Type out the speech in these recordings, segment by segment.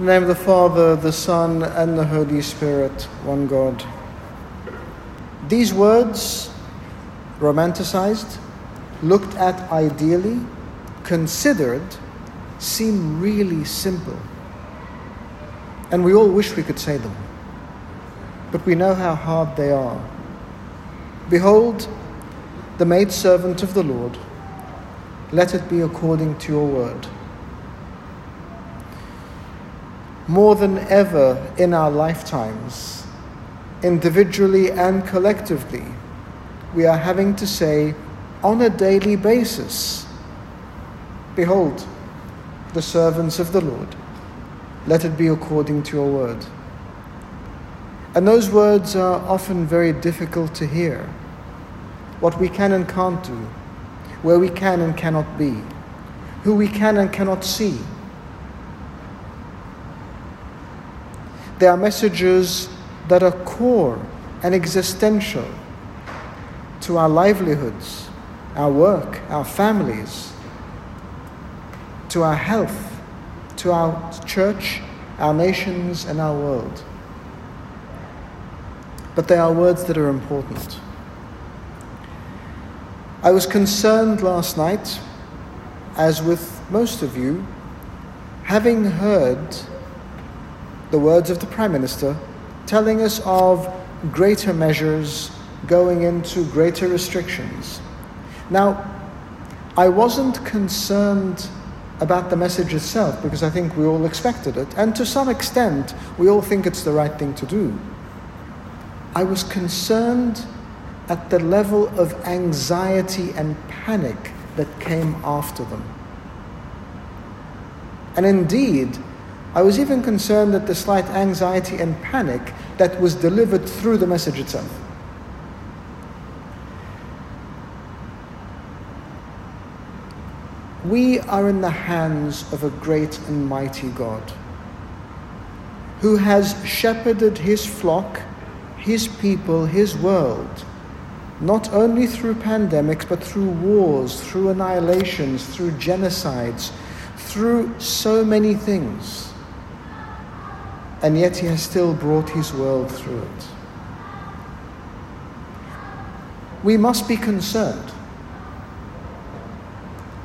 In the name of the Father, the Son, and the Holy Spirit, one God. These words, romanticized, looked at ideally, considered, seem really simple. And we all wish we could say them. But we know how hard they are. Behold, the maidservant of the Lord, let it be according to your word. More than ever in our lifetimes, individually and collectively, we are having to say on a daily basis, Behold, the servants of the Lord, let it be according to your word. And those words are often very difficult to hear. What we can and can't do, where we can and cannot be, who we can and cannot see. They are messages that are core and existential to our livelihoods, our work, our families, to our health, to our church, our nations, and our world. But they are words that are important. I was concerned last night, as with most of you, having heard the words of the Prime Minister telling us of greater measures going into greater restrictions. Now, I wasn't concerned about the message itself because I think we all expected it, and to some extent, we all think it's the right thing to do. I was concerned at the level of anxiety and panic that came after them. And indeed, I was even concerned at the slight anxiety and panic that was delivered through the message itself. We are in the hands of a great and mighty God who has shepherded his flock, his people, his world, not only through pandemics, but through wars, through annihilations, through genocides, through so many things and yet he has still brought his world through it. We must be concerned.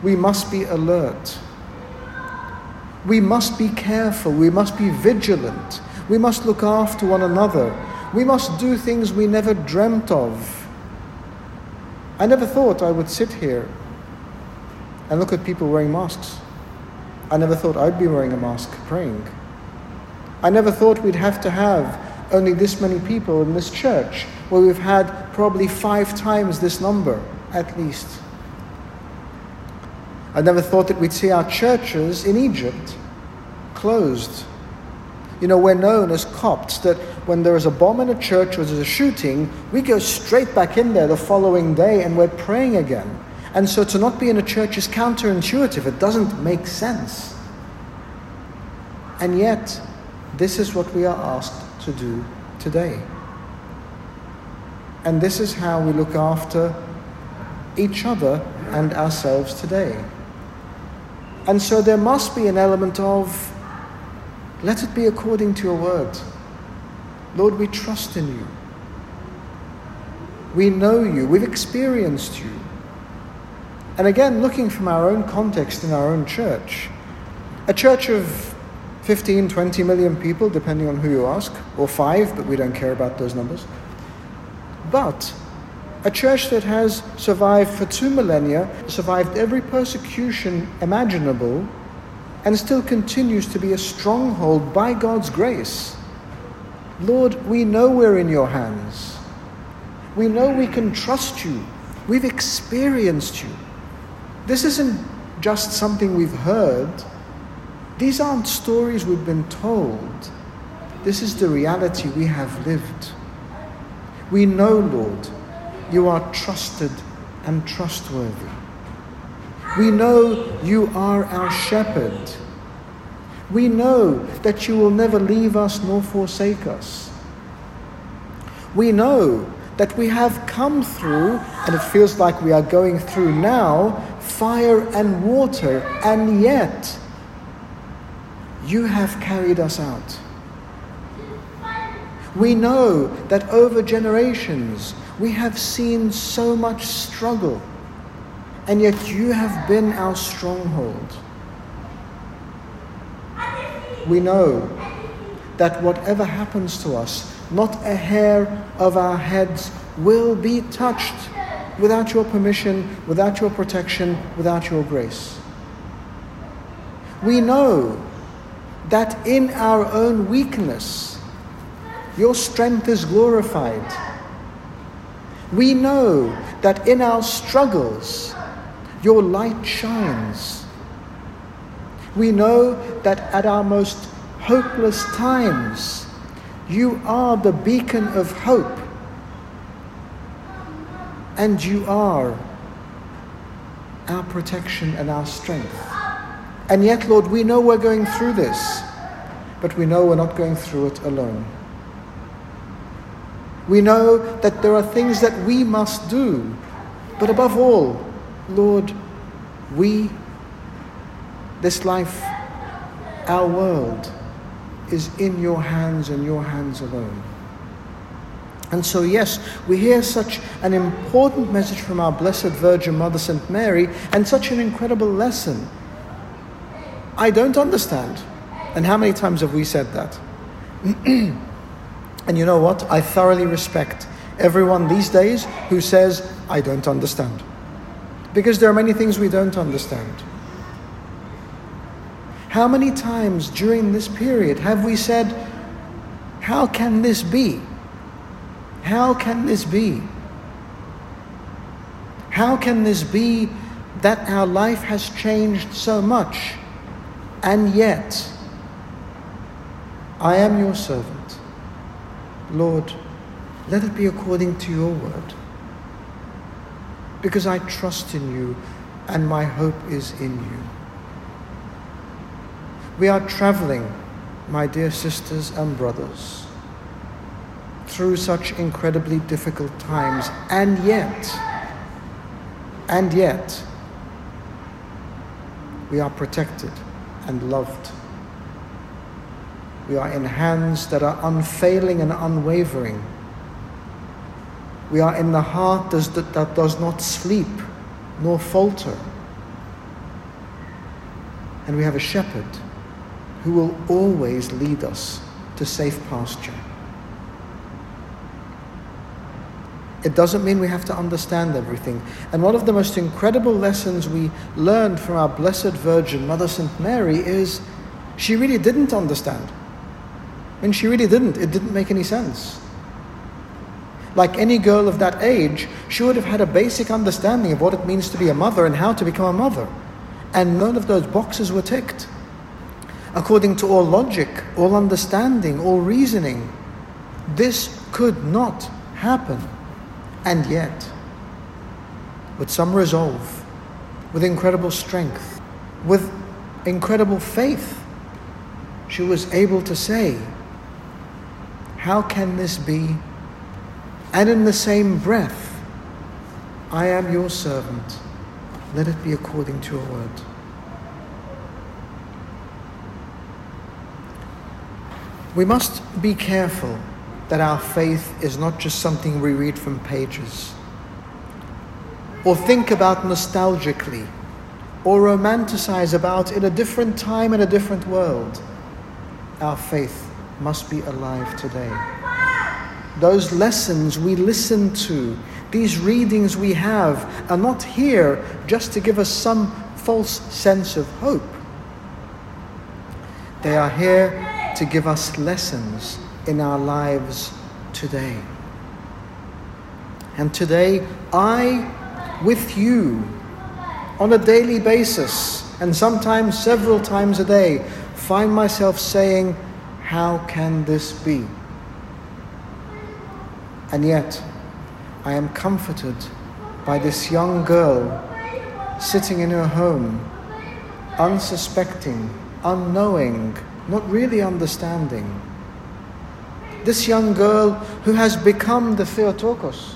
We must be alert. We must be careful. We must be vigilant. We must look after one another. We must do things we never dreamt of. I never thought I would sit here and look at people wearing masks. I never thought I'd be wearing a mask praying. I never thought we'd have to have only this many people in this church, where we've had probably five times this number at least. I never thought that we'd see our churches in Egypt closed. You know, we're known as Copts that when there is a bomb in a church or there's a shooting, we go straight back in there the following day and we're praying again. And so to not be in a church is counterintuitive. It doesn't make sense. And yet, this is what we are asked to do today. And this is how we look after each other and ourselves today. And so there must be an element of, let it be according to your word. Lord, we trust in you. We know you. We've experienced you. And again, looking from our own context in our own church, a church of 15, 20 million people, depending on who you ask, or five, but we don't care about those numbers. But a church that has survived for two millennia, survived every persecution imaginable, and still continues to be a stronghold by God's grace. Lord, we know we're in your hands. We know we can trust you. We've experienced you. This isn't just something we've heard these aren't stories we've been told. This is the reality we have lived. We know, Lord, you are trusted and trustworthy. We know you are our shepherd. We know that you will never leave us nor forsake us. We know that we have come through, and it feels like we are going through now, fire and water, and yet you have carried us out. We know that over generations we have seen so much struggle, and yet you have been our stronghold. We know that whatever happens to us, not a hair of our heads will be touched without your permission, without your protection, without your grace. We know that in our own weakness, your strength is glorified. We know that in our struggles, your light shines. We know that at our most hopeless times, you are the beacon of hope. And you are our protection and our strength. And yet, Lord, we know we're going through this, but we know we're not going through it alone. We know that there are things that we must do, but above all, Lord, we, this life, our world, is in your hands and your hands alone. And so, yes, we hear such an important message from our Blessed Virgin Mother St. Mary and such an incredible lesson I don't understand. And how many times have we said that? and you know what? I thoroughly respect everyone these days who says, I don't understand. Because there are many things we don't understand. How many times during this period have we said, How can this be? How can this be? How can this be that our life has changed so much? And yet, I am your servant. Lord, let it be according to your word. Because I trust in you and my hope is in you. We are traveling, my dear sisters and brothers, through such incredibly difficult times, and yet, and yet, we are protected and loved. We are in hands that are unfailing and unwavering. We are in the heart that does not sleep nor falter. And we have a shepherd who will always lead us to safe pasture. It doesn't mean we have to understand everything. And one of the most incredible lessons we learned from our Blessed Virgin, Mother St. Mary, is she really didn't understand. I mean, she really didn't. It didn't make any sense. Like any girl of that age, she would have had a basic understanding of what it means to be a mother and how to become a mother. And none of those boxes were ticked. According to all logic, all understanding, all reasoning, this could not happen. And yet, with some resolve, with incredible strength, with incredible faith, she was able to say, How can this be? And in the same breath, I am your servant. Let it be according to your word. We must be careful that our faith is not just something we read from pages, or think about nostalgically, or romanticize about in a different time and a different world. Our faith must be alive today. Those lessons we listen to, these readings we have, are not here just to give us some false sense of hope. They are here to give us lessons in our lives today. And today, I, with you, on a daily basis, and sometimes several times a day, find myself saying, How can this be? And yet, I am comforted by this young girl sitting in her home, unsuspecting, unknowing, not really understanding this young girl who has become the Theotokos,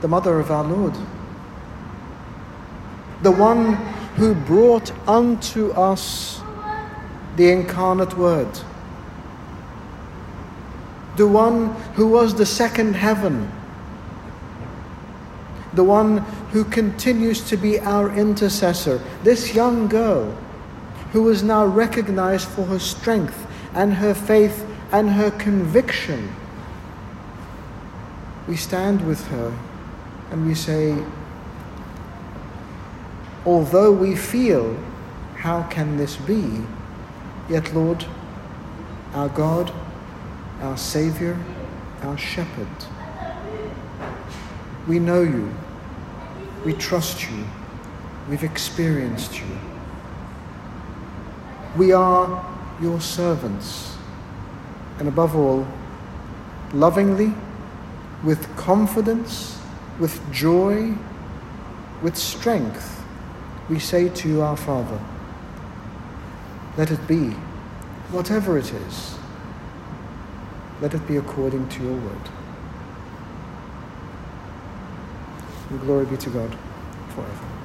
the mother of our Lord, the one who brought unto us the incarnate Word, the one who was the second heaven, the one who continues to be our intercessor, this young girl who is now recognized for her strength and her faith and her conviction. We stand with her and we say, although we feel, how can this be? Yet, Lord, our God, our Saviour, our Shepherd, we know you, we trust you, we've experienced you. We are your servants, and above all, lovingly, with confidence, with joy, with strength, we say to you, Our Father, let it be, whatever it is, let it be according to your word. And glory be to God forever.